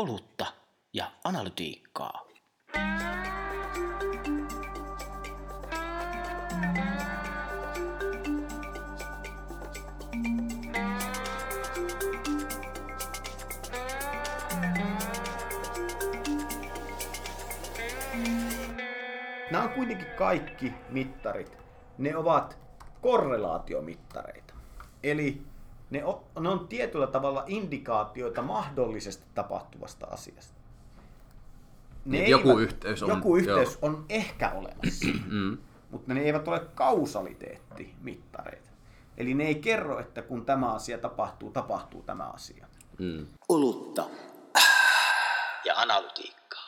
olutta ja analytiikkaa. Nämä on kuitenkin kaikki mittarit. Ne ovat korrelaatiomittareita. Eli ne on, ne on tietyllä tavalla indikaatioita mahdollisesti tapahtuvasta asiasta. Ne Niin, joku yhteys on, Joku yhteys joo. on ehkä olemassa, Mm. mutta ne eivät ole kausaliteettimittareita. Eli ne ei kerro, että kun tämä asia tapahtuu, tapahtuu tämä asia. Mm. Olutta ja analytiikkaa.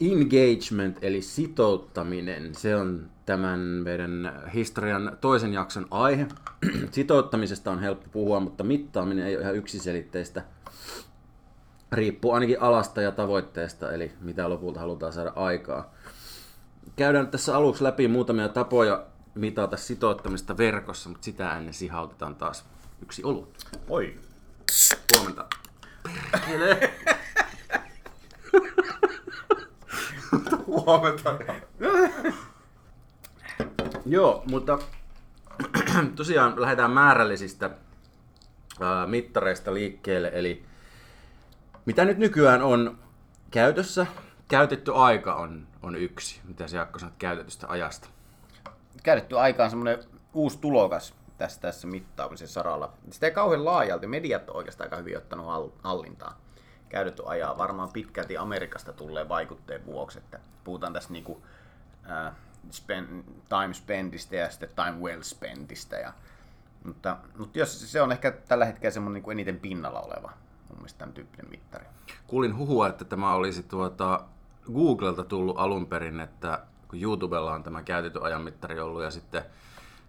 Engagement eli sitouttaminen, se on tämän meidän historian toisen jakson aihe. Sitouttamisesta on helppo puhua, mutta mittaaminen ei ole ihan yksiselitteistä. Riippuu ainakin alasta ja tavoitteesta, eli mitä lopulta halutaan saada aikaa. Käydään nyt tässä aluksi läpi muutamia tapoja mitata sitouttamista verkossa, mutta sitä ennen sihautetaan taas yksi olut. Oi. Huomenta. Perkele. Huomenta. Joo, mutta tosiaan lähdetään määrällisistä ää, mittareista liikkeelle. Eli mitä nyt nykyään on käytössä? Käytetty aika on, on yksi. Mitä se Jaakko sanot käytetystä ajasta? Käytetty aika on semmoinen uusi tulokas tässä, tässä mittaamisen saralla. Sitä ei kauhean laajalti. Mediat on oikeastaan aika hyvin ottanut hall- hallintaan. Käytetty ajaa varmaan pitkälti Amerikasta tulleen vaikutteen vuoksi, että puhutaan tässä niinku, äh, spend, time spendistä ja sitten time well spendistä. Ja, mutta, mutta jos se on ehkä tällä hetkellä semmoinen niinku eniten pinnalla oleva mun mielestä tämän tyyppinen mittari. Kuulin huhua, että tämä olisi tuota Googlelta tullut alun perin, että kun YouTubella on tämä käytetty ajanmittari ollut ja sitten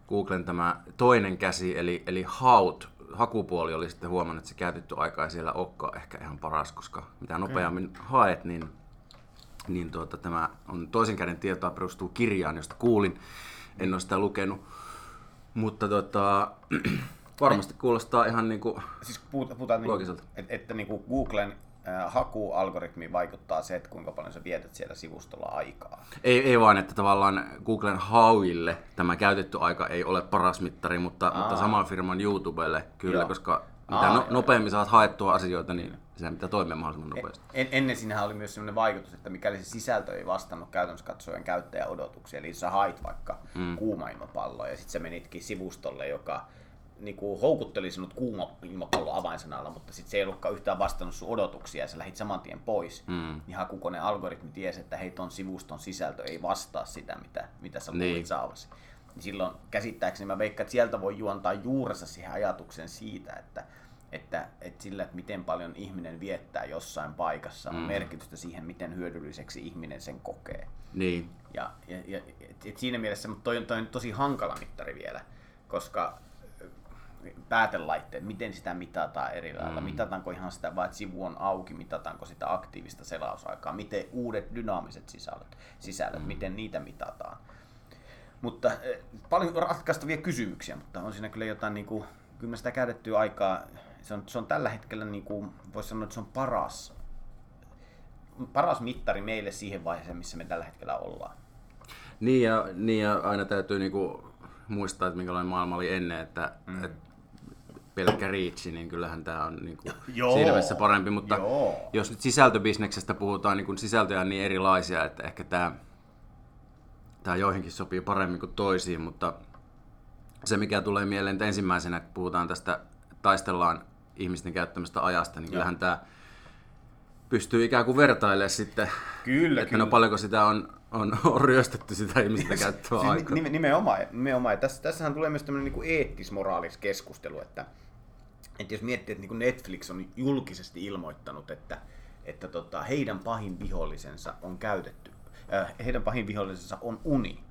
Googlen tämä toinen käsi, eli, eli haut, hakupuoli oli sitten huomannut, että se käytetty aika ei siellä olekaan ehkä ihan paras, koska mitä nopeammin haet, niin, niin tuota, tämä on toisen käden tietoa perustuu kirjaan, josta kuulin. En ole sitä lukenut. Mutta tota, varmasti kuulostaa ihan niin kuin Siis puhutaan, puhutaan Loogiselta. että, että niinku Googlen äh, hakualgoritmi vaikuttaa se, että kuinka paljon sä vietät siellä sivustolla aikaa. Ei, ei vaan, että tavallaan Googlen hauille tämä käytetty aika ei ole paras mittari, mutta, mutta saman firman YouTubelle kyllä, Joo. koska mitä Aa, no, joo, nopeammin saat haettua asioita, niin sitä pitää toimia mahdollisimman nopeasti. En, ennen siinähän oli myös sellainen vaikutus, että mikäli se sisältö ei vastannut käytännössä katsojen käyttäjän odotuksia, eli sä hait vaikka mm. kuuma ilmapalloa ja sitten sä menitkin sivustolle, joka niinku houkutteli sinut kuuma ilmapallo avainsanalla, mutta sitten se ei ollutkaan yhtään vastannut sun odotuksia ja sä lähit saman tien pois, mm. niin hakukoneen algoritmi tiesi, että hei ton sivuston sisältö ei vastaa sitä, mitä, mitä sä luulit Niin. niin. saavasi. Niin silloin käsittääkseni mä veikkaan, että sieltä voi juontaa juurensa siihen ajatukseen siitä, että että, että sillä, että miten paljon ihminen viettää jossain paikassa, on Mm. merkitystä siihen, miten hyödylliseksi ihminen sen kokee. Niin, Ja, ja, ja et, et siinä mielessä, mutta toi, on- toi on tosi hankala mittari vielä, koska päätelaitteet, miten sitä mitataan eri lailla. Mm. Mitataanko ihan sitä vaan, että sivu on auki, mitataanko sitä aktiivista selausaikaa, miten uudet dynaamiset sisällöt, sisällöt mm. miten niitä mitataan. Mutta eh, paljon ratkaistavia kysymyksiä, mutta on siinä kyllä jotain, niin kuin, kyllä me sitä käytettyä aikaa, se on, se on tällä hetkellä, niin kuin, voisi sanoa, että se on paras, paras mittari meille siihen vaiheeseen, missä me tällä hetkellä ollaan. niin, ja, niin ja aina täytyy niinku muistaa, että minkälainen maailma oli ennen, että mm. et pelkkä riitsi, niin kyllähän tämä on niinku Joo. siinä mielessä parempi, mutta Joo. jos nyt sisältöbisneksestä puhutaan, niin kun sisältöjä on niin erilaisia, että ehkä tämä tämä joihinkin sopii paremmin kuin toisiin, mutta se mikä tulee mieleen että ensimmäisenä, kun puhutaan tästä, taistellaan ihmisten käyttämästä ajasta, niin kyllähän tämä pystyy ikään kuin vertailemaan sitten, Kyllä, että no paljonko sitä on, on, on ryöstetty sitä ihmistä käyttöä Siis aikaa. ni- nimenomaan, nimenomaan. Ja tässä, tässähän tulee myös tämmöinen niin eettis-moraalis keskustelu, että, että jos miettii, että niin Netflix on julkisesti ilmoittanut, että, että tota, heidän pahin vihollisensa on käytetty, äh, heidän pahin vihollisensa on uni.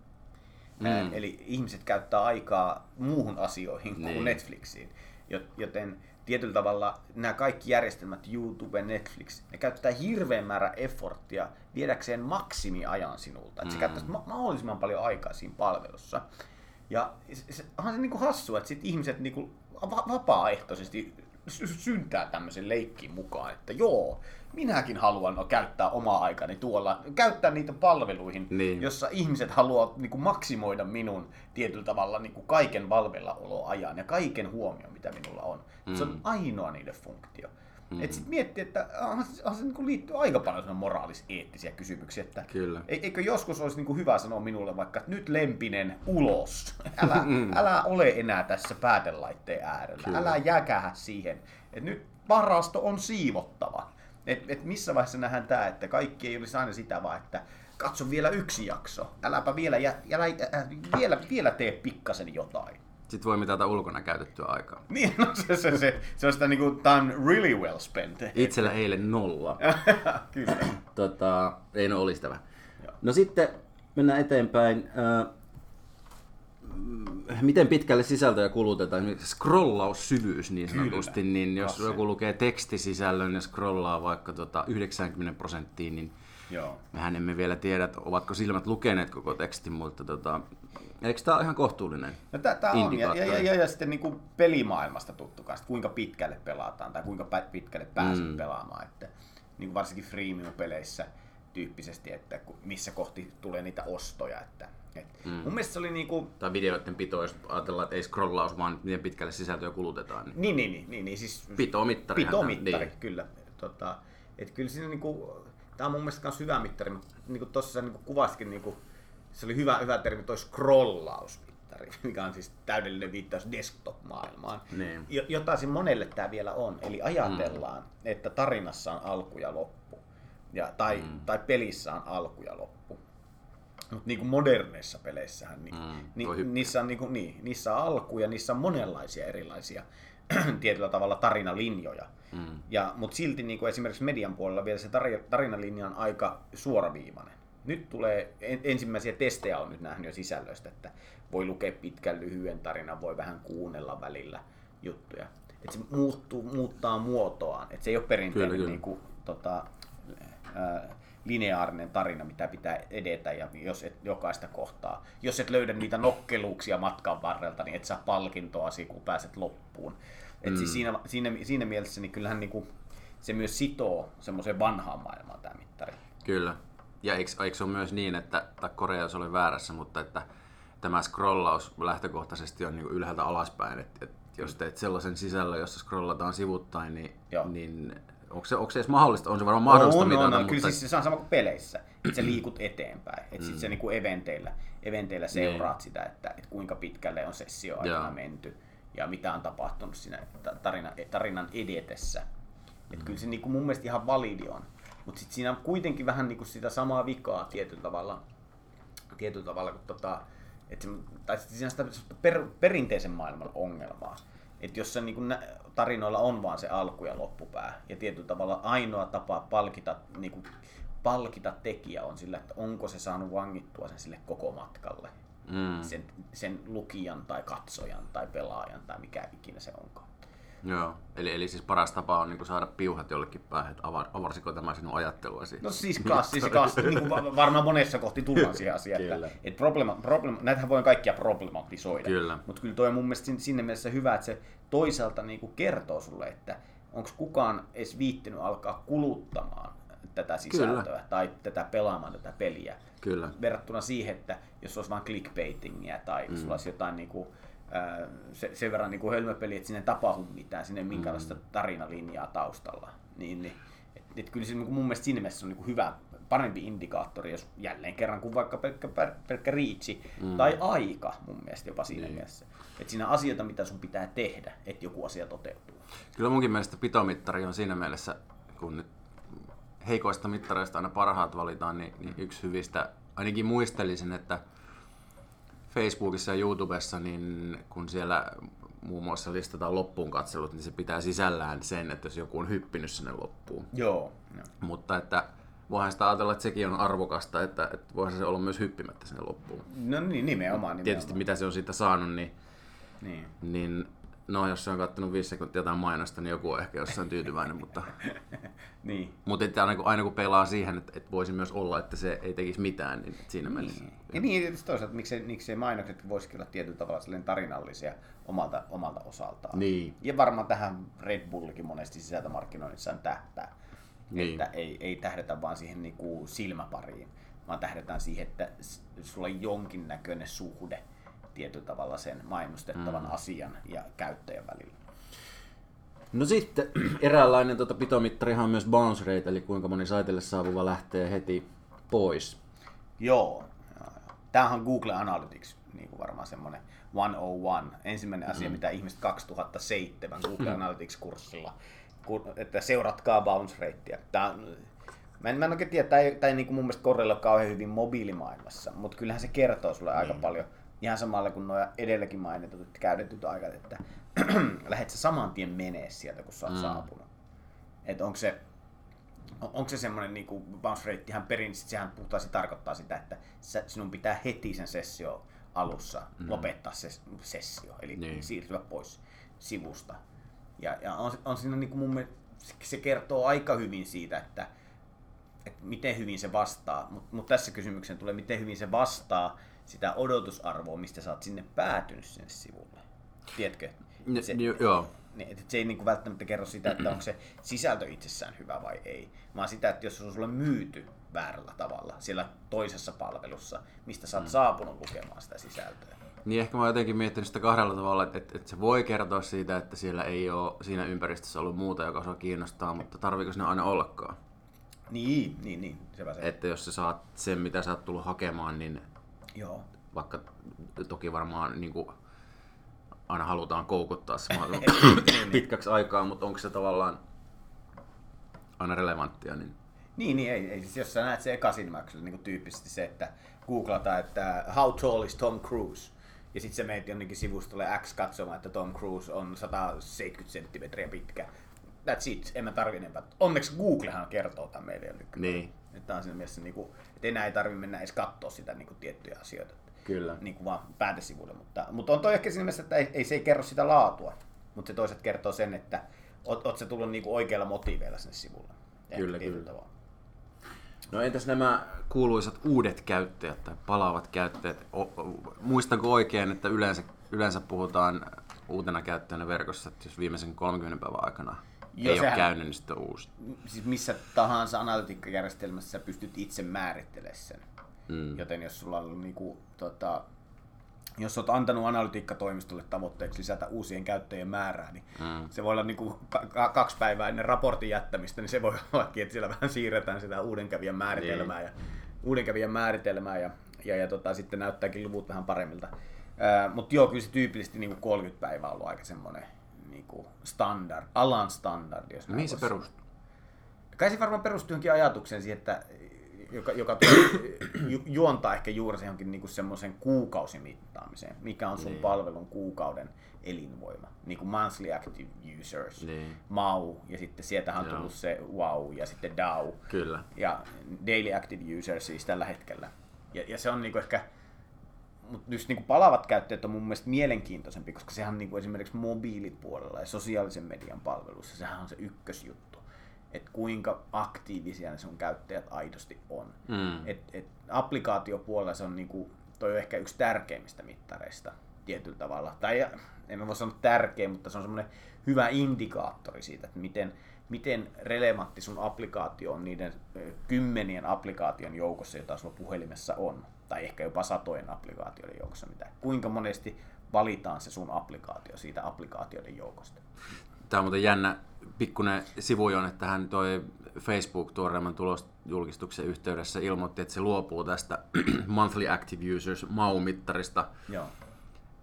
Mm. Äh, eli ihmiset käyttää aikaa muuhun asioihin kuin Niin. Netflixiin. Jo- Joten tietyllä tavalla nämä kaikki järjestelmät, YouTube, Netflix, ne käyttää hirveän määrä efforttia viedäkseen maksimiajan sinulta. Että se käyttäisi ma- mahdollisimman paljon aikaa siinä palvelussa. Ja se, se, onhan se niinku hassua, että sit ihmiset niinku vapaaehtoisesti sy- syntää tämmöisen leikkiin mukaan, että joo, minäkin haluan käyttää omaa aikani tuolla, käyttää niitä palveluihin, Niin. jossa ihmiset haluaa niin kuin, maksimoida minun tietyllä tavalla niin kuin, kaiken valvellaoloajan ja kaiken huomion, mitä minulla on. Mm. Se on ainoa niiden funktio. Mm. Et sit miettii, että onhan se, onhan se niin kuin liittyy aika paljon moraalis-eettisiä kysymyksiä, että Kyllä. E- Eikö joskus olisi niin hyvä sanoa minulle vaikka, että nyt lempinen ulos. Älä, älä ole enää tässä päätelaitteen äärellä. Kyllä. Älä jäkähä siihen. Et nyt varasto on siivottava. Et, et missä vaiheessa nähdään tämä, että kaikki ei olisi aina sitä vaan, että katso vielä yksi jakso. Äläpä vielä, jä, älä, äh, vielä, vielä tee pikkasen jotain. Sitten voi mitata ulkona käytettyä aikaa. Niin, no se, se, se, se on sitä niinku, time really well spent. Itsellä eilen nolla. Kyllä. tota, ei no olisi tämä. No sitten mennään eteenpäin. Mm, Miten pitkälle sisältöjä kulutetaan? Esimerkiksi Scrollaussyvyys niin sanotusti, Kyllä. niin jos Klassinen. joku lukee tekstisisällön ja scrollaa vaikka tota 90 prosenttia, niin Joo. mehän emme vielä tiedä, että ovatko silmät lukeneet koko tekstin, mutta tota, eikö tämä ole ihan kohtuullinen? No tää, tää on, ja, ja, Indikaattori. ja, ja sitten niin pelimaailmasta tuttu kanssa, kuinka pitkälle pelataan tai kuinka pitkälle pääset mm. pelaamaan. Että, niin kuin varsinkin freemium-peleissä tyyppisesti, että missä kohti tulee niitä ostoja. Että, et, mm. Mun mielestä se oli niin kuin, Tai videoiden pito, jos ajatellaan, että ei scrollaus, vaan miten pitkälle sisältöä kulutetaan. Niin niin, niin, niin, niin, niin siis Pitomittari. pitomittari, Niin. kyllä. Tota, et kyllä siinä niinku, tää on mun mielestä myös hyvä mittari, mutta niinku tossa sä niinku kuvasikin, niinku, se oli hyvä, hyvä termi toi scrollausmittari, mikä on siis täydellinen viittaus desktop-maailmaan. Niin. Jo- Jota siinä monelle tämä vielä on. Eli ajatellaan, mm. että tarinassa on alku ja loppu. Ja, tai, mm. tai pelissä on alku ja loppu. Mutta niin kuin moderneissa peleissähän, niin, Mm, ni, niissä, on, niin, kuin, niin, niissä on alku ja niissä on monenlaisia erilaisia tietyllä tavalla tarinalinjoja. Mm. Ja, mutta silti niin kuin esimerkiksi median puolella vielä se tari- tarinalinja on aika suoraviivainen. Nyt tulee, en, ensimmäisiä testejä on nyt nähnyt jo sisällöstä, että voi lukea pitkän lyhyen tarinan, voi vähän kuunnella välillä juttuja. Että se muuttuu, muuttaa muotoaan, että se ei ole perinteinen Kyllä, kyllä. Niin kuin, tota, ää, lineaarinen tarina, mitä pitää edetä ja jos et jokaista kohtaa. Jos et löydä niitä nokkeluuksia matkan varrelta, niin et saa palkintoa kun pääset loppuun. Et siis siinä, siinä, siinä mielessä niin kyllähän niinku, se myös sitoo semmoiseen vanhaan maailmaan tämä mittari. Kyllä. Ja eikö, eikö se ole myös niin, että, tai Korea jos oli väärässä, mutta että tämä scrollaus lähtökohtaisesti on niin ylhäältä alaspäin. Että, että jos teet sellaisen sisällön, jossa scrollataan sivuttain, niin, Joo. niin onko, se, onko se edes mahdollista? On se varmaan mahdollista on, mitata, on, on. mutta Kyllä siis se on sama kuin peleissä, että sä liikut eteenpäin. Että Mm. sit sä niinku eventeillä, eventeillä seuraat sitä, että, että kuinka pitkälle on sessio aikana Niin. Joo. menty ja mitä on tapahtunut siinä ta- tarina, tarinan edetessä. Että kyllä se niinku mun mielestä ihan validi on. Mutta sitten siinä on kuitenkin vähän niinku sitä samaa vikaa tietyllä tavalla, tietyllä tavalla kuin tota, et se, tai sit siinä on sitä per, perinteisen maailman ongelmaa. Että jos se niinku nä, tarinoilla on vaan se alku ja loppupää, ja tietyllä tavalla ainoa tapa palkita, niinku, palkita tekijä on sillä, että onko se saanut vangittua sen sille koko matkalle. Mm. Sen, sen lukijan tai katsojan tai pelaajan tai mikä ikinä se onkaan. Joo. Eli, eli siis paras tapa on niin saada piuhat jollekin päähän, että avar, avarsiko tämä sinun ajatteluasi. No siis klassi, klassi niin kuin va- varmaan monessa kohti tullaan siihen asiaan, Kyllä. että, että problema, problema, näitähän voi kaikkia problematisoida. Kyllä. Mutta kyllä toi on mun mielestä sin- sinne mielessä hyvä, että se toisaalta niin kuin kertoo sulle, että onko kukaan edes viittinyt alkaa kuluttamaan tätä sisältöä Kyllä. tai tätä pelaamaan tätä peliä. Kyllä. Verrattuna siihen, että jos olisi vain clickbaitingia tai mm. sulla olisi jotain niin kuin, ää, se, sen verran niin kuin hölmöpeli, että sinne ei tapahdu mitään, sinne ei minkäänlaista tarinalinjaa taustalla. Niin, niin, et, et kyllä se niin kuin mun mielestä siinä mielessä on niin kuin hyvä, parempi indikaattori, jos jälleen kerran kuin vaikka pelkkä, pelkkä riitsi mm. tai aika mun mielestä jopa siinä niin. mielessä. Että siinä asioita, mitä sun pitää tehdä, että joku asia toteutuu. Kyllä munkin mielestä pitomittari on siinä mielessä, kun nyt heikoista mittareista aina parhaat valitaan, niin, niin yksi hyvistä, ainakin muistelisin, että Facebookissa ja YouTubessa, niin kun siellä muun muassa listataan loppuun katselut, niin se pitää sisällään sen, että jos joku on hyppinyt sinne loppuun. Joo. joo. Mutta että voihan sitä ajatella, että sekin on arvokasta, että, että voihan se olla myös hyppimättä sinne loppuun. No niin, nimenomaan. nimenomaan. Tietysti mitä se on siitä saanut, niin, Niin. niin No, jos se on kattonut viisi sekuntia jotain mainosta, niin joku on ehkä jossain tyytyväinen, mutta, Niin. mutta että aina, kun, aina kun pelaa siihen, että, että voisi myös olla, että se ei tekisi mitään, niin siinä mielessä. Ja niin, tietysti toisaalta, miksei, miksei mainokset voisikin olla tietyllä tavalla sellainen tarinallisia omalta, omalta osaltaan. Niin. Ja varmaan tähän Red Bullikin monesti sisältömarkkinoinnissaan tähtää. Niin. Että ei, ei tähdetä vaan siihen niinku silmäpariin, vaan tähdetään siihen, että sulla on jonkinnäköinen suhde tietyllä tavalla sen mainostettavan mm. asian ja käyttäjän välillä. No sitten eräänlainen tota, pitomittarihan on myös bounce rate, eli kuinka moni saitelle saapuva lähtee heti pois. Joo. Tämähän on Google Analytics, niin kuin varmaan semmoinen 101. Ensimmäinen asia, mitä ihmiset 2007 Google Analytics-kurssilla, kun, että seuratkaa bounce ratea. Tämä, mä en, mä en oikein tiedä, tämä ei, tämä ei niin kuin mun mielestä korreloi kauhean hyvin mobiilimaailmassa, mutta kyllähän se kertoo sulle aika paljon, ihan samalla kuin nuo edelläkin mainitut että käytetyt aikat, että lähdet sä saman tien menee sieltä, kun sä oot saapunut. Että onko se, on- onko se semmoinen niinku bounce rate ihan perin, sit sehän puhtaasti tarkoittaa sitä, että sä, sinun pitää heti sen sessio alussa mm. lopettaa se sessio, eli Niin. siirtyä pois sivusta. Ja, ja on, on siinä niinku mun mielestä, se- kertoo aika hyvin siitä, että, että miten hyvin se vastaa, mutta mut tässä kysymyksen tulee, miten hyvin se vastaa sitä odotusarvoa, mistä sä oot sinne päätynyt sinne sivulle. Tiedätkö? Se, jo- joo. niin, että se ei niinku välttämättä kerro sitä, että onko se sisältö itsessään hyvä vai ei, vaan sitä, että jos se on sulle myyty väärällä tavalla siellä toisessa palvelussa, mistä sä oot Mm. saapunut lukemaan sitä sisältöä. Niin ehkä mä oon jotenkin miettinyt sitä kahdella tavalla, että, että, että se voi kertoa siitä, että siellä ei ole siinä ympäristössä ollut muuta, joka sua kiinnostaa, mutta tarviiko ne aina ollakaan? Niin, niin, niin, sepä se. Että jos sä saat sen, mitä sä oot tullut hakemaan, niin Joo. vaikka toki varmaan niin kuin, aina halutaan koukuttaa se pitkäksi aikaa, mutta onko se tavallaan aina relevanttia? Niin... Niin, niin ei, ei. Siis jos sä näet se ekasilmäyksellä niin tyyppisesti se, että googlataan, että how tall is Tom Cruise, ja sitten se meet jonnekin sivustolle X katsomaan, että Tom Cruise on 170 senttimetriä pitkä. That's it, en mä tarvi enempää. Onneksi Googlehan kertoo tämän meille jo nykyään. Niin. Että on siinä mielessä, niin kuin, että enää ei tarvi mennä edes katsoa sitä niin kuin, tiettyjä asioita. Kyllä. Niin kuin vaan päätesivuille. Mutta, mutta on toi ehkä siinä mielessä, että ei, ei, se ei kerro sitä laatua. Mutta se toiset kertoo sen, että oot, oot se tullut niin kuin oikealla motiiveilla sinne sivulle. Ehkä Kyllä, kyllä. tavalla. No entäs nämä kuuluisat uudet käyttäjät tai palaavat käyttäjät? O, o, muistanko oikein, että yleensä, yleensä puhutaan uutena käyttäjänä verkossa, että jos viimeisen 30 päivän aikana Joo, ei ole käynyt, niin sitten on uusi. siis missä tahansa analytiikkajärjestelmässä sä pystyt itse määrittelemään sen. Mm. Joten jos sulla on niinku, tota, jos olet antanut analytiikkatoimistolle tavoitteeksi lisätä uusien käyttäjien määrää, niin mm. se voi olla ka- ka- kaksi päivää ennen raportin jättämistä, niin se voi ollakin, että siellä vähän siirretään sitä uudenkävijän määritelmää ja uudenkävijän määritelmää ja, ja, ja tota, sitten näyttääkin luvut vähän paremmilta. Mutta joo, kyllä se tyypillisesti niinku 30 päivää on ollut aika semmoinen niinku standard, alan standardi. Jos näin Mihin se perustuu? Kai se varmaan perustuu johonkin ajatukseen siihen, että joka, joka tulee- ju, juontaa ehkä juuri se johonkin niinku semmoisen kuukausimittaamiseen, mikä on sun Niin. palvelun kuukauden elinvoima. Niin kuin monthly active users, Niin. MAU, ja sitten sieltähän on Joo. tullut se WOW ja sitten DAO. Kyllä. Ja daily active users siis tällä hetkellä. Ja, ja se on niinku ehkä, mutta just niinku palavat käyttäjät on mun mielestä mielenkiintoisempi, koska sehän on niinku esimerkiksi mobiilipuolella ja sosiaalisen median palveluissa, sehän on se ykkösjuttu. Että kuinka aktiivisia ne sun käyttäjät aidosti on. Mm. Et, et applikaatiopuolella se on niinku, toi on ehkä yksi tärkeimmistä mittareista tietyllä tavalla. Tai en mä voi sanoa tärkeä, mutta se on semmoinen hyvä indikaattori siitä, että miten, miten relevantti sun applikaatio on niiden kymmenien applikaation joukossa, jota sulla puhelimessa on. Tai ehkä jopa satojen applikaatioiden joukossa. Mitä. Kuinka monesti valitaan se sun applikaatio siitä applikaatioiden joukosta. Tämä on muuten jännä pikkuinen sivujon, että hän toi Facebook tuoreemman tulosjulkistuksen yhteydessä ilmoitti, että se luopuu tästä Monthly Active Users MAU-mittarista, Joo.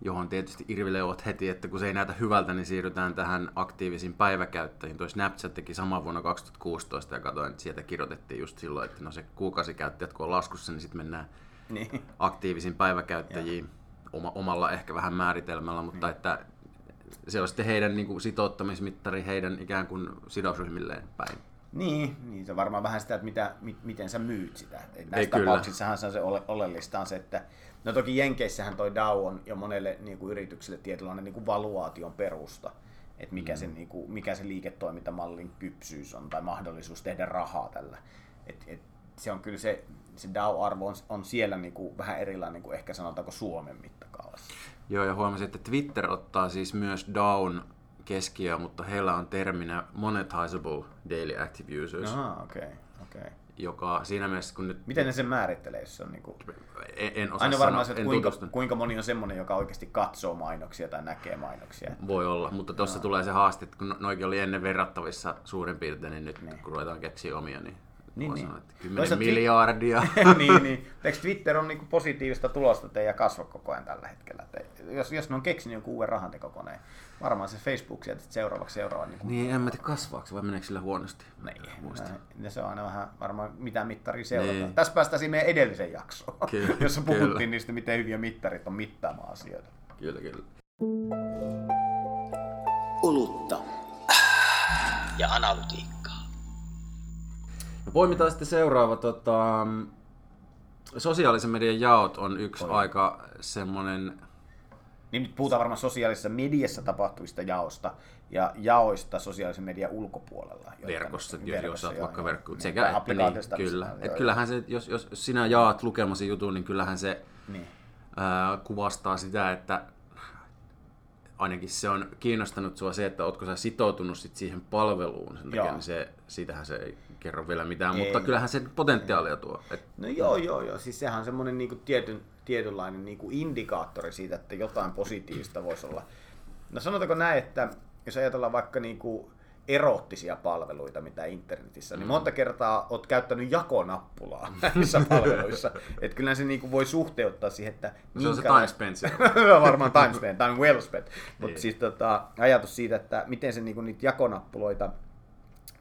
johon tietysti irvileuvat heti, että kun se ei näytä hyvältä, niin siirrytään tähän aktiivisiin päiväkäyttäjiin. Toi Snapchat teki saman vuonna 2016 ja katsoin, että sieltä kirjoitettiin just silloin, että no se kuukausikäyttäjät kun on laskussa, niin sitten mennään Niin. aktiivisiin päiväkäyttäjiin oma, omalla ehkä vähän määritelmällä, mutta että se on sitten heidän niin kuin, sitouttamismittari heidän ikään kuin sidosryhmilleen päin. Niin, niin se on varmaan vähän sitä, että mitä, mi, miten sä myyt sitä. Et Ei, näissä kyllä. tapauksissahan se on se ole, oleellista on se, että no toki Jenkeissähän toi DAO on jo monelle niin kuin yritykselle tietynlainen niin kuin valuaation perusta, että mikä, Mm. se, niin kuin, mikä se liiketoimintamallin kypsyys on tai mahdollisuus tehdä rahaa tällä. Et, et, se on kyllä se, se DAO-arvo on, on siellä niin kuin vähän erilainen kuin ehkä sanotaanko Suomen mittakaavassa. Joo, ja huomasin, että Twitter ottaa siis myös down keskiöön, mutta heillä on terminä monetizable daily active users, Aha, okei. Okay, okay. joka siinä mielessä, kun nyt Miten ne sen määrittelee, jos se on niin kuin... en, en osaa Aina sanoa, varmaan se, että en kuinka, kuinka moni on semmoinen, joka oikeasti katsoo mainoksia tai näkee mainoksia. Voi olla, mutta tuossa tulee se haaste, että kun noikin oli ennen verrattavissa suurin piirtein, niin nyt niin. kun ruvetaan keksiä omia, niin, Niin, niin. sanoa, että 10 Toisaalta Twi- miljardia. niin, niin. Eikö Twitter on niinku positiivista tulosta teidän kasva koko ajan tällä hetkellä? Et jos, jos ne on keksinyt joku uuden rahantekokoneen, varmaan se Facebook sieltä sit seuraavaksi seuraava. Niin, niin, en mä tiedä kasvaako vai meneekö sillä huonosti. niin, ja se on aina vähän varmaan mitä mittaria seurataan. Niin. Tässä päästään meidän edelliseen jaksoon, Kyllä, jossa puhuttiin kyllä. niistä, miten hyviä mittarit on mittaamaan asioita. Kyllä, kyllä. Olutta. Ja analytiikkaa. No poimitaan sitten seuraava. Tota, sosiaalisen median jaot on yksi aika semmonen... Niin nyt puhutaan varmaan sosiaalisessa mediassa tapahtuvista jaosta ja jaoista sosiaalisen median ulkopuolella. verkossa, jos, jos olet vaikka verkko. Niin, Sekä että niin, kyllä. Et joo, kyllähän se, jos, jos sinä jaat lukemasi jutun, niin kyllähän se Niin. ää, kuvastaa sitä, että ainakin se on kiinnostanut sua se, että ootko sä sitoutunut sit siihen palveluun. Sen takia, Joo. niin se, siitähän se ei kerro vielä mitään, Ei. mutta kyllähän se potentiaalia tuo. Et, No joo, joo, joo. Siis sehän on semmoinen niinku tietyn, tietynlainen niinku indikaattori siitä, että jotain positiivista voisi olla. No sanotaanko näin, että jos ajatellaan vaikka niinku eroottisia palveluita, mitä internetissä, niin monta kertaa oot käyttänyt jakonappulaa näissä palveluissa. Että kyllä se niinku voi suhteuttaa siihen, että se on se time spent. No varmaan time spent, time well spent. Mutta siis tota, ajatus siitä, että miten se niinku niitä jakonappuloita,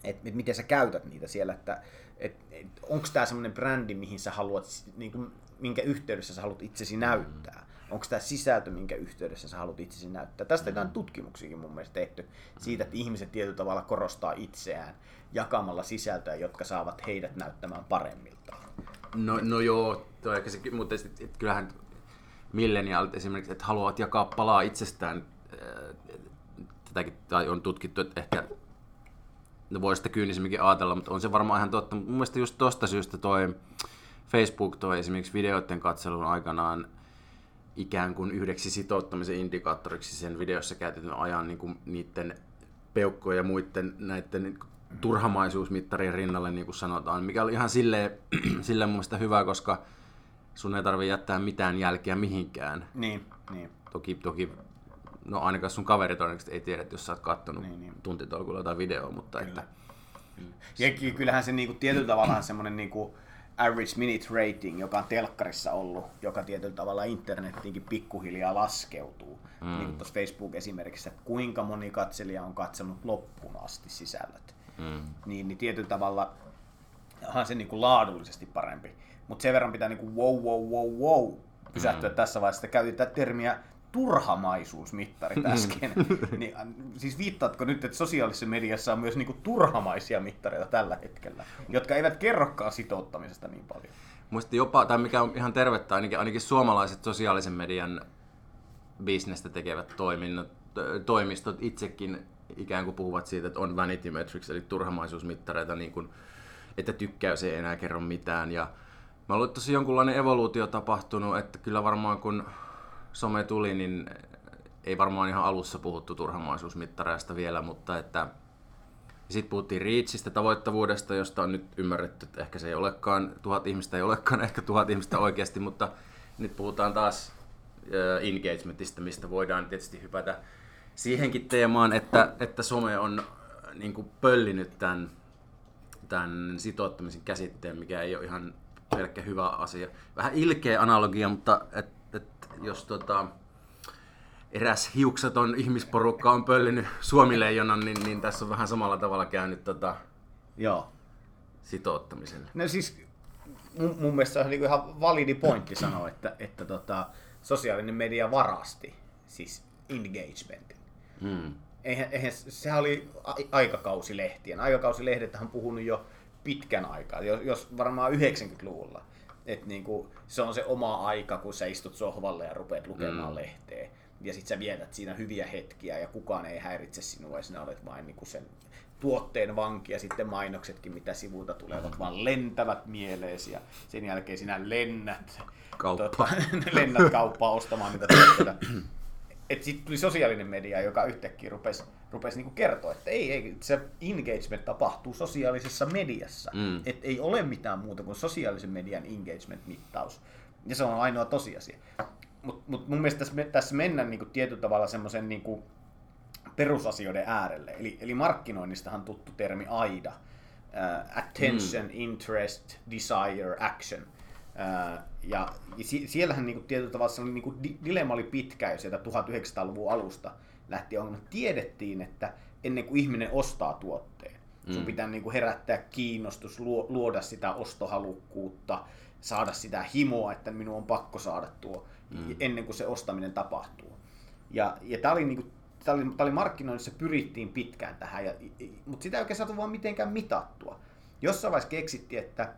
että et miten sä käytät niitä siellä, että et, et, onko tämä semmoinen brändi, mihin sä haluat, niinku, minkä yhteydessä sä haluat itsesi näyttää. Onko tämä sisältö, minkä yhteydessä sä haluat itsesi näyttää. Tästä on tutkimuksiakin mun mielestä tehty siitä, että ihmiset tietyllä tavalla korostaa itseään jakamalla sisältöä, jotka saavat heidät näyttämään paremmiltaan. No, no joo, toi, ehkä se, mutta sit, et, kyllähän milleniaalit esimerkiksi, että haluavat jakaa palaa itsestään, ää, tätäkin tai on tutkittu, että ehkä no voi sitä kyynisemminkin ajatella, mutta on se varmaan ihan totta. Mun mielestä just tosta syystä toi Facebook toi esimerkiksi videoiden katselun aikanaan ikään kuin yhdeksi sitouttamisen indikaattoriksi sen videossa käytetyn ajan niin kuin niiden peukkojen ja muiden näiden niin turhamaisuusmittarien rinnalle, niin kuin sanotaan, mikä oli ihan silleen, silleen mun mielestä hyvä, koska sun ei tarvitse jättää mitään jälkeä mihinkään. Niin, niin. Toki, toki no ainakaan sun kaverit todennäköisesti ei tiedä, jos sä oot kattonut Niin, niin. tuntitolkulla jotain videoa, mutta että, Ja ky- kyllähän se niinku tietyllä tavalla semmoinen niinku average minute rating, joka on telkkarissa ollut, joka tietyllä tavalla internettiinkin pikkuhiljaa laskeutuu. Mm. Niin kuin tuossa Facebook-esimerkissä, että kuinka moni katselija on katsonut loppuun asti sisällöt. mm, Niin, niin tietyllä tavalla onhan se niinku laadullisesti parempi. Mutta sen verran pitää niinku wow, wow, wow, wow pysähtyä mm. tässä vaiheessa, että käytin tätä termiä turhamaisuusmittarit äsken. niin, siis viittaatko nyt, että sosiaalisessa mediassa on myös niinku turhamaisia mittareita tällä hetkellä, jotka eivät kerrokaan sitouttamisesta niin paljon? Muista jopa, tai mikä on ihan tervettä, ainakin, ainakin suomalaiset sosiaalisen median bisnestä tekevät toiminnot, toimistot itsekin ikään kuin puhuvat siitä, että on vanity metrics, eli turhamaisuusmittareita, niin kuin, että tykkäys ei enää kerro mitään. Ja mä luulen, että tosi jonkunlainen evoluutio tapahtunut, että kyllä varmaan kun some tuli, niin ei varmaan ihan alussa puhuttu turhamaisuusmittareista vielä, mutta että sitten puhuttiin Reachistä, tavoittavuudesta, josta on nyt ymmärretty, että ehkä se ei olekaan, tuhat ihmistä ei olekaan ehkä tuhat ihmistä oikeasti, mutta nyt puhutaan taas äh, engagementista, mistä voidaan tietysti hypätä siihenkin teemaan, että, että some on äh, niin kuin pöllinyt tämän, tämän sitouttamisen käsitteen, mikä ei ole ihan pelkkä hyvä asia. Vähän ilkeä analogia, mutta et, et, jos tota, eräs hiukseton ihmisporukka on pöllinyt suomileijonan, niin, niin tässä on vähän samalla tavalla käynyt tota, Joo. sitouttamiselle. No siis mun, mun mielestä se on niinku ihan validi pointti sanoa, että, että tota, sosiaalinen media varasti siis engagementin. Hmm. eihän, eihän, sehän oli aikakausilehtien. Aikakausilehdet on puhunut jo pitkän aikaa, jos, jos varmaan 90-luvulla. Että niinku, se on se oma aika, kun sä istut sohvalle ja rupeat lukemaan mm. lehteä. Ja sit sä vietät siinä hyviä hetkiä ja kukaan ei häiritse sinua ja sinä olet vain niinku sen tuotteen vanki ja sitten mainoksetkin, mitä sivulta tulevat, vaan lentävät mieleesi ja sen jälkeen sinä lennät, Kauppa. tota, lennät kauppaa ostamaan niitä tuotteita. Että sitten tuli sosiaalinen media, joka yhtäkkiä rupesi, rupesi niinku kertoa, että ei, ei, se engagement tapahtuu sosiaalisessa mediassa. Mm. Että ei ole mitään muuta kuin sosiaalisen median engagement-mittaus. Ja se on ainoa tosiasia. Mutta mut mun mielestä tässä, tässä mennään niinku tietyllä tavalla semmoisen niinku perusasioiden äärelle. Eli, eli markkinoinnistahan tuttu termi AIDA. Uh, attention, mm. interest, desire, action. Ja ja si- siellähän niinku tietyllä tavalla se oli niinku di- dilemma oli pitkä jo sieltä 1900-luvun alusta lähtien on. Tiedettiin, että ennen kuin ihminen ostaa tuotteen, sun Mm. pitää niinku herättää kiinnostus, luo- luoda sitä ostohalukkuutta, saada sitä himoa, että minun on pakko saada tuo Mm. ennen kuin se ostaminen tapahtuu. Ja, ja tämä oli, niinku, tää oli, tää oli markkinoinnissa, pyrittiin pitkään tähän, ja, mutta sitä ei oikein saatu vaan mitenkään mitattua. Jossain vaiheessa keksittiin, että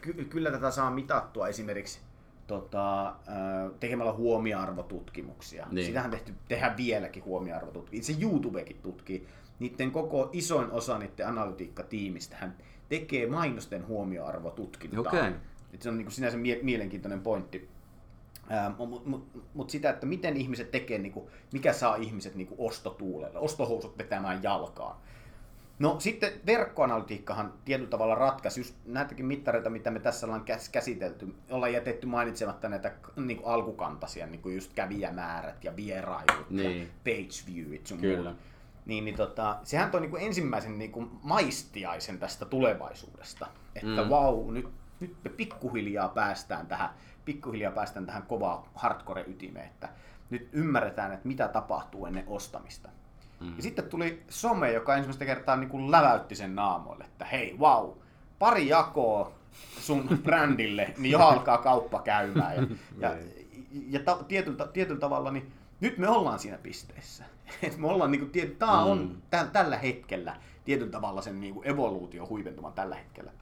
ky, kyllä tätä saa mitattua esimerkiksi tota, ää, tekemällä huomioarvotutkimuksia. Niin. Sitähän tehty, tehdään vieläkin huomioarvotutkimuksia. Se YouTubekin tutkii. Niiden koko isoin osa niiden analytiikkatiimistä hän tekee mainosten huomioarvotutkintaa. Et se on niin kuin sinänsä mie- mielenkiintoinen pointti. Mutta mut, mut sitä, että miten ihmiset tekee, niin kuin, mikä saa ihmiset niin kuin ostotuulelle, ostohousut vetämään jalkaan. No sitten verkkoanalytiikkahan tietyllä tavalla ratkaisi just näitäkin mittareita, mitä me tässä ollaan käs- käsitelty. Ollaan jätetty mainitsematta näitä niin kuin alkukantaisia, niin kuin just kävijämäärät ja vierailut Niin. ja page viewit sun Kyllä. Niin, niin tota, sehän toi niin kuin ensimmäisen niin kuin maistiaisen tästä tulevaisuudesta. Että Mm. wow, nyt, nyt me pikkuhiljaa päästään tähän, pikkuhiljaa päästään tähän kovaa hardcore-ytimeen, että nyt ymmärretään, että mitä tapahtuu ennen ostamista. Mm. Ja sitten tuli some, joka ensimmäistä kertaa niin kuin läväytti sen naamoille, että hei, wow, pari jakoa sun brändille, niin jo alkaa kauppa käymään. Ja, ja, ja ta, tietyllä, tietyllä tavalla, niin nyt me ollaan siinä pisteessä. Et me ollaan, niin kuin, tiety, tää Mm. on tä, tällä hetkellä tietyllä tavalla sen niin kuin evoluutio huipentuma tällä hetkellä.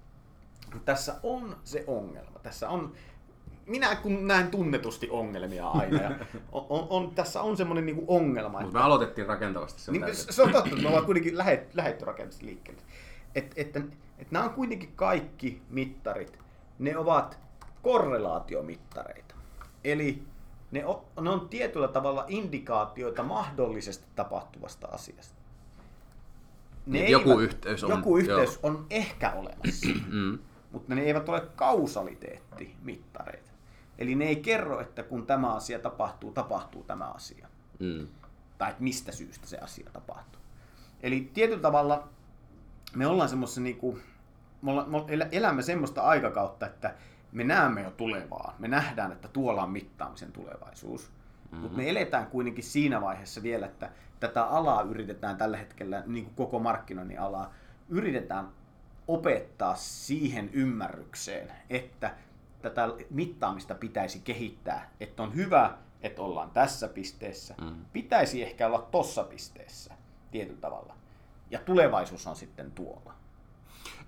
Tässä on se ongelma. Tässä on, minä kun näen tunnetusti ongelmia aina, ja on, on, on, tässä on semmoinen niin ongelma, Mutta me aloitettiin rakentavasti. Se on niin, se on totta, että me ollaan kuitenkin lähet, lähetty rakennusta liikkeelle. Et, että, että nämä on kuitenkin kaikki mittarit, ne ovat korrelaatiomittareita. Eli ne on, ne on tietyllä tavalla indikaatioita mahdollisesti tapahtuvasta asiasta. Niin, joku yhteys on, Joku yhteys joo. on ehkä olemassa, Mm. mutta ne eivät ole kausaliteettimittareita. Eli ne ei kerro, että kun tämä asia tapahtuu, tapahtuu tämä asia Mm. tai että mistä syystä se asia tapahtuu. Eli tietyllä tavalla me ollaan semmoisessa niinku, me, olla, me elä- elämme semmoista aikakautta, että me näemme jo tulevaa. Me nähdään, että tuolla on mittaamisen tulevaisuus. Mm-hmm. Mutta me eletään kuitenkin siinä vaiheessa vielä, että tätä alaa yritetään tällä hetkellä, niin kuin koko markkinoinnin alaa, yritetään opettaa siihen ymmärrykseen, että tätä mittaamista pitäisi kehittää, että on hyvä, että ollaan tässä pisteessä. Mm. Pitäisi ehkä olla tossa pisteessä tietyllä tavalla. Ja tulevaisuus on sitten tuolla.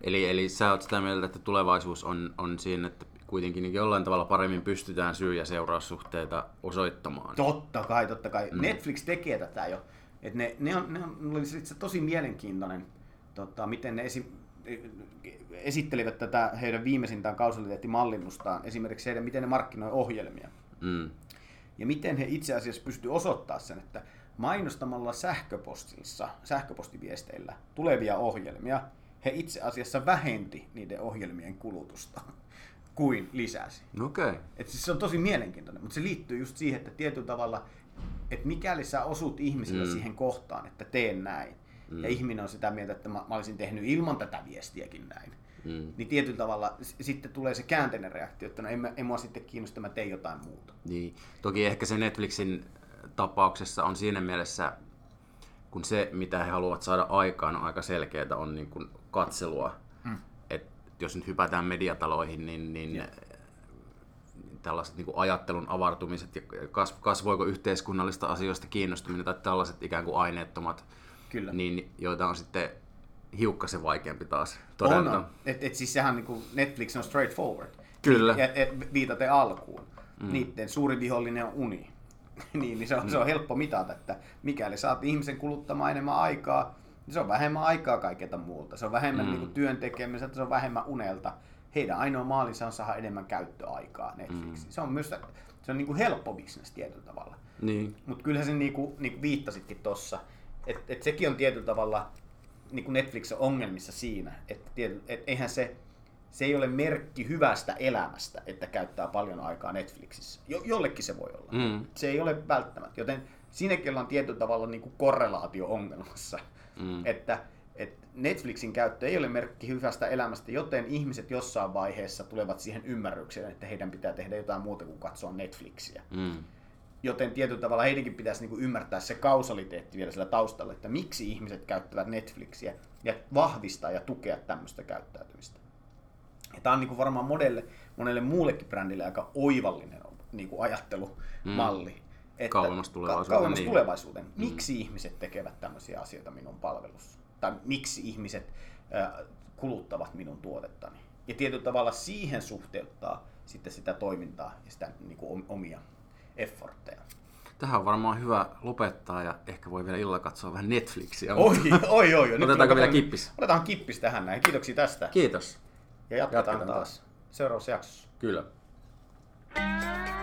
Eli, eli sä oot sitä mieltä, että tulevaisuus on, on siinä, että kuitenkin niin jollain tavalla paremmin pystytään syy- ja seuraussuhteita osoittamaan. Totta kai, totta kai. Mm. Netflix tekee tätä jo. Et ne, ne, on, ne on, oli tosi mielenkiintoinen, tota, miten ne esi, esittelivät tätä heidän viimeisintään kausaliteettimallinnustaan, esimerkiksi heidän, miten ne markkinoi ohjelmia. Mm. Ja miten he itse asiassa pystyivät osoittaa sen, että mainostamalla sähköpostissa, sähköpostiviesteillä tulevia ohjelmia, he itse asiassa vähenti niiden ohjelmien kulutusta kuin lisäsi. Okay. Et siis se on tosi mielenkiintoinen, mutta se liittyy just siihen, että tietyllä tavalla, että mikäli sä osut ihmisille mm. siihen kohtaan, että teen näin, Mm. ja ihminen on sitä mieltä, että mä, mä olisin tehnyt ilman tätä viestiäkin näin, Mm. niin tietyllä tavalla s- sitten tulee se käänteinen reaktio, että no en, mä- en mua sitten kiinnosta, mä teen jotain muuta. Niin. Toki ehkä se Netflixin tapauksessa on siinä mielessä, kun se, mitä he haluavat saada aikaan, on aika selkeää, on niin kuin katselua. Mm. Et jos nyt hypätään mediataloihin, niin, niin tällaiset niin kuin ajattelun avartumiset ja kas, kasvoiko yhteiskunnallista asioista kiinnostuminen tai tällaiset ikään kuin aineettomat, Kyllä. niin joita on sitten hiukkasen vaikeampi taas todeta. On, et, et siis sehän niin Netflix on straightforward. Kyllä. Ja, et, viitaten alkuun. Mm. Niiden suuri vihollinen on uni. niin, niin se, on, mm. se on helppo mitata, että mikäli saat ihmisen kuluttamaan enemmän aikaa, niin se on vähemmän aikaa kaikilta muulta. Se on vähemmän mm. niin kuin, työn tekemiseltä, se on vähemmän unelta. Heidän ainoa maalinsa on saada enemmän käyttöaikaa Netflixiin. Mm. Se on myös se on niin kuin helppo bisnes tietyllä tavalla. Niin. Mutta kyllähän se niin kuin, niin kuin viittasitkin tuossa, että et sekin on tietyllä tavalla niin kuin Netflix on ongelmissa siinä, että et, eihän se, se ei ole merkki hyvästä elämästä, että käyttää paljon aikaa Netflixissä. Jo, jollekin se voi olla. Mm. Se ei ole välttämättä. Joten siinäkin ollaan tietyllä tavalla niin kuin korrelaatio-ongelmassa. Mm. Että, että Netflixin käyttö ei ole merkki hyvästä elämästä, joten ihmiset jossain vaiheessa tulevat siihen ymmärrykseen, että heidän pitää tehdä jotain muuta kuin katsoa Netflixiä. Mm. Joten tietyllä tavalla heidänkin pitäisi niin kuin ymmärtää se kausaliteetti vielä sillä taustalla, että miksi ihmiset käyttävät Netflixiä ja vahvistaa ja tukea tämmöistä käyttäytymistä. Ja tämä on niin kuin varmaan monelle, monelle muullekin brändille aika oivallinen niin kuin ajattelumalli. Mm. Että kauemmas tulevaisuuteen. Kauemmas niin. tulevaisuuteen. Mm. Miksi ihmiset tekevät tämmöisiä asioita minun palvelussa? Tai miksi ihmiset äh, kuluttavat minun tuotettani? Ja tietyllä tavalla siihen suhteuttaa sitten sitä toimintaa ja sitä niin kuin omia effortteja. Tähän on varmaan hyvä lopettaa ja ehkä voi vielä illalla katsoa vähän Netflixiä. Oi, oi, oi. Otetaanko vielä kippis? Otetaan kippis tähän näin. Kiitoksia tästä. Kiitos. Ja jatketaan, jatketaan taas. taas seuraavassa jaksossa. Kyllä. ja analytiikka.